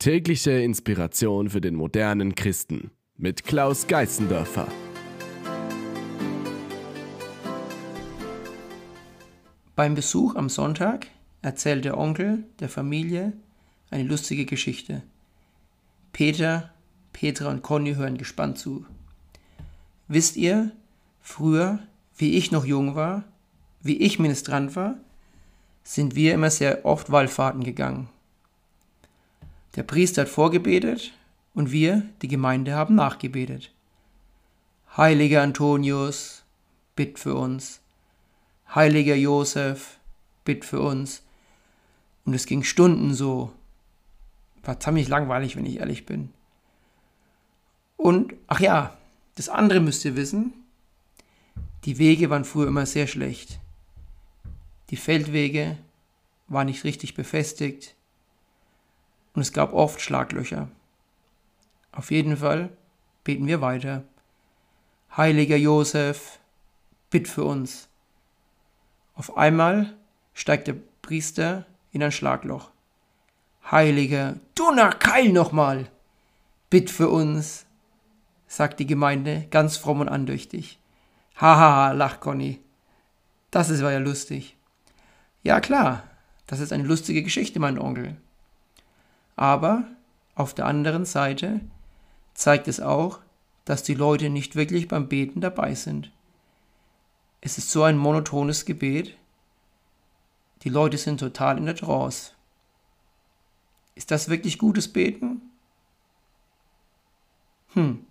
Tägliche Inspiration für den modernen Christen mit Klaus Geißendörfer. Beim Besuch am Sonntag erzählt der Onkel der Familie eine lustige Geschichte. Peter, Petra und Conny hören gespannt zu. Wisst ihr, früher, wie ich noch jung war, wie ich Ministrant war, sind wir immer sehr oft Wallfahrten gegangen. Der Priester hat vorgebetet und wir, die Gemeinde, haben nachgebetet. Heiliger Antonius, bitt für uns. Heiliger Josef, bitt für uns. Und es ging Stunden so. War ziemlich langweilig, wenn ich ehrlich bin. Und, ach ja, das andere müsst ihr wissen. Die Wege waren früher immer sehr schlecht. Die Feldwege waren nicht richtig befestigt und es gab oft Schlaglöcher. Auf jeden Fall beten wir weiter. Heiliger Josef, bitt für uns. Auf einmal steigt der Priester in ein Schlagloch. Heiliger, du nach Keil nochmal, bitt für uns, sagt die Gemeinde ganz fromm und andächtig. Haha, lacht Conny. Das ist war ja lustig. Ja klar, das ist eine lustige Geschichte, mein Onkel. Aber auf der anderen Seite zeigt es auch, dass die Leute nicht wirklich beim Beten dabei sind. Es ist so ein monotones Gebet. Die Leute sind total in der Trance. Ist das wirklich gutes Beten? Hm.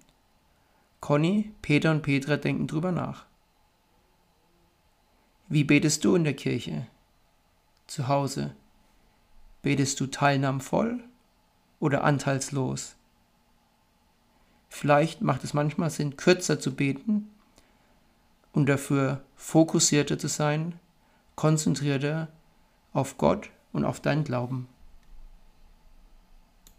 Conny, Peter und Petra denken drüber nach. Wie betest du in der Kirche? zu Hause? Betest du teilnahmvoll oder anteilslos? Vielleicht macht es manchmal Sinn, kürzer zu beten und dafür fokussierter zu sein, konzentrierter auf Gott und auf dein Glauben.